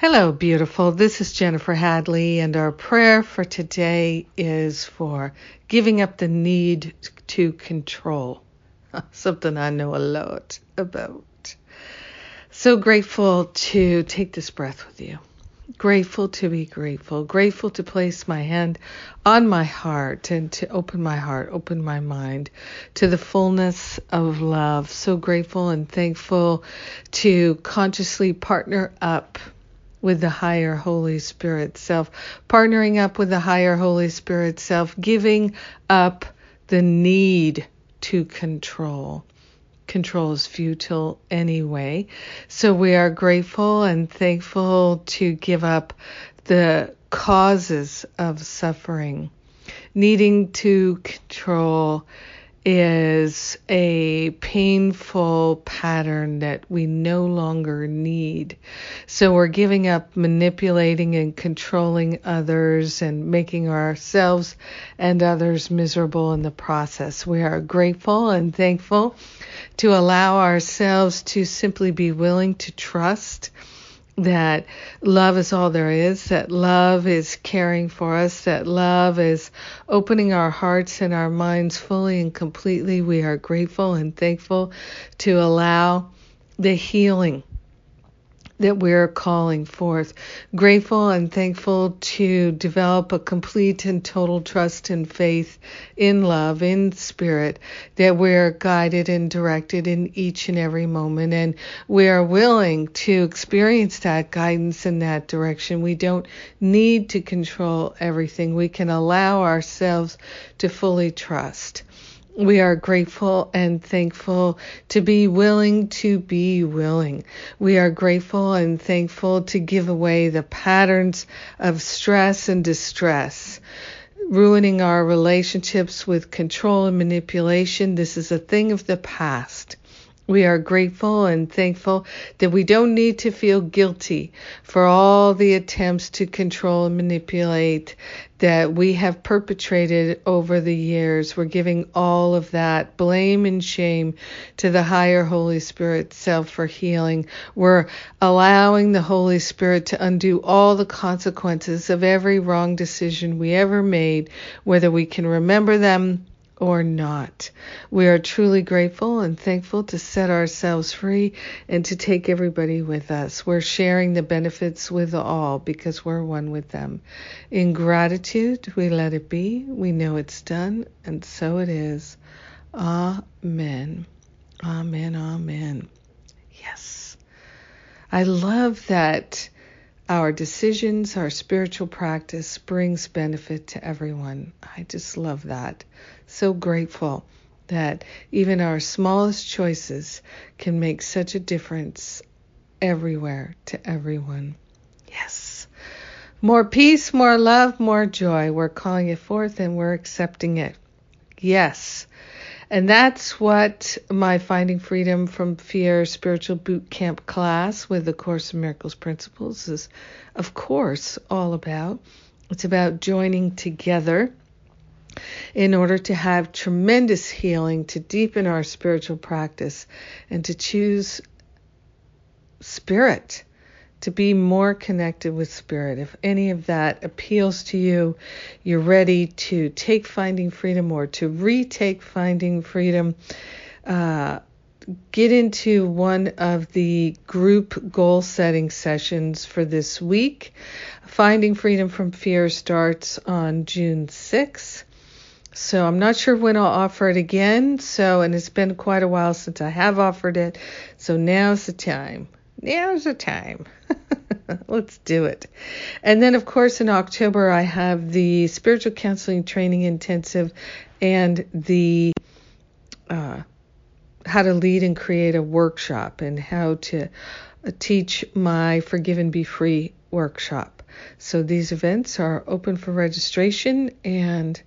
Hello, beautiful. This is Jennifer Hadley, and our prayer for today is for giving up the need to control. Something I know a lot about. So grateful to take this breath with you. Grateful to be grateful. Grateful to place my hand on my heart and to open my heart, open my mind to the fullness of love. So grateful and thankful to consciously partner up with the higher Holy Spirit self, partnering up with the higher Holy Spirit self, giving up the need to control. Control is futile anyway. So we are grateful and thankful to give up the causes of suffering. Needing to control is a painful pattern that we no longer need. So we're giving up manipulating and controlling others and making ourselves and others miserable in the process. We are grateful and thankful to allow ourselves to simply be willing to trust that love is all there is, that love is caring for us, that love is opening our hearts and our minds fully and completely. We are grateful and thankful to allow the healing that we're calling forth. Grateful and thankful to develop a complete and total trust and faith in love, in spirit, that we're guided and directed in each and every moment. And we are willing to experience that guidance in that direction. We don't need to control everything. We can allow ourselves to fully trust. We are grateful and thankful to be willing to be willing. We are grateful and thankful to give away the patterns of stress and distress, ruining our relationships with control and manipulation. This is a thing of the past. We are grateful and thankful that we don't need to feel guilty for all the attempts to control and manipulate that we have perpetrated over the years. We're giving all of that blame and shame to the higher Holy Spirit self for healing. We're allowing the Holy Spirit to undo all the consequences of every wrong decision we ever made, whether we can remember them or not. We are truly grateful and thankful to set ourselves free and to take everybody with us. We're sharing the benefits with all because we're one with them. In gratitude, we let it be. We know it's done, and so it is. Amen. Amen. Amen. Yes. I love that our decisions, our spiritual practice brings benefit to everyone. I just love that so grateful that even our smallest choices can make such a difference everywhere to everyone. Yes. More peace, more love, more joy. We're calling it forth and we're accepting it. Yes. And that's what my Finding Freedom from Fear Spiritual Boot Camp class with the Course in Miracles Principles is, of course, all about. It's about joining together in order to have tremendous healing, to deepen our spiritual practice, and to choose spirit, to be more connected with spirit. If any of that appeals to you, you're ready to take Finding Freedom or to retake Finding Freedom. Uh, get into one of the group goal setting sessions for this week. Finding Freedom from Fear starts on June 6th. So I'm not sure when I'll offer it again. So, and it's been quite a while since I have offered it. So now's the time. Now's the time. Let's do it. And then, of course, in October, I have the spiritual counseling training intensive and the uh, how to lead and create a workshop and how to uh, teach my Forgive and Be Free workshop. So these events are open for registration and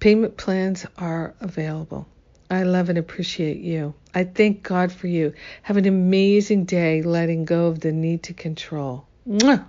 payment plans are available. I love and appreciate you. I thank God for you. Have an amazing day letting go of the need to control. Mwah!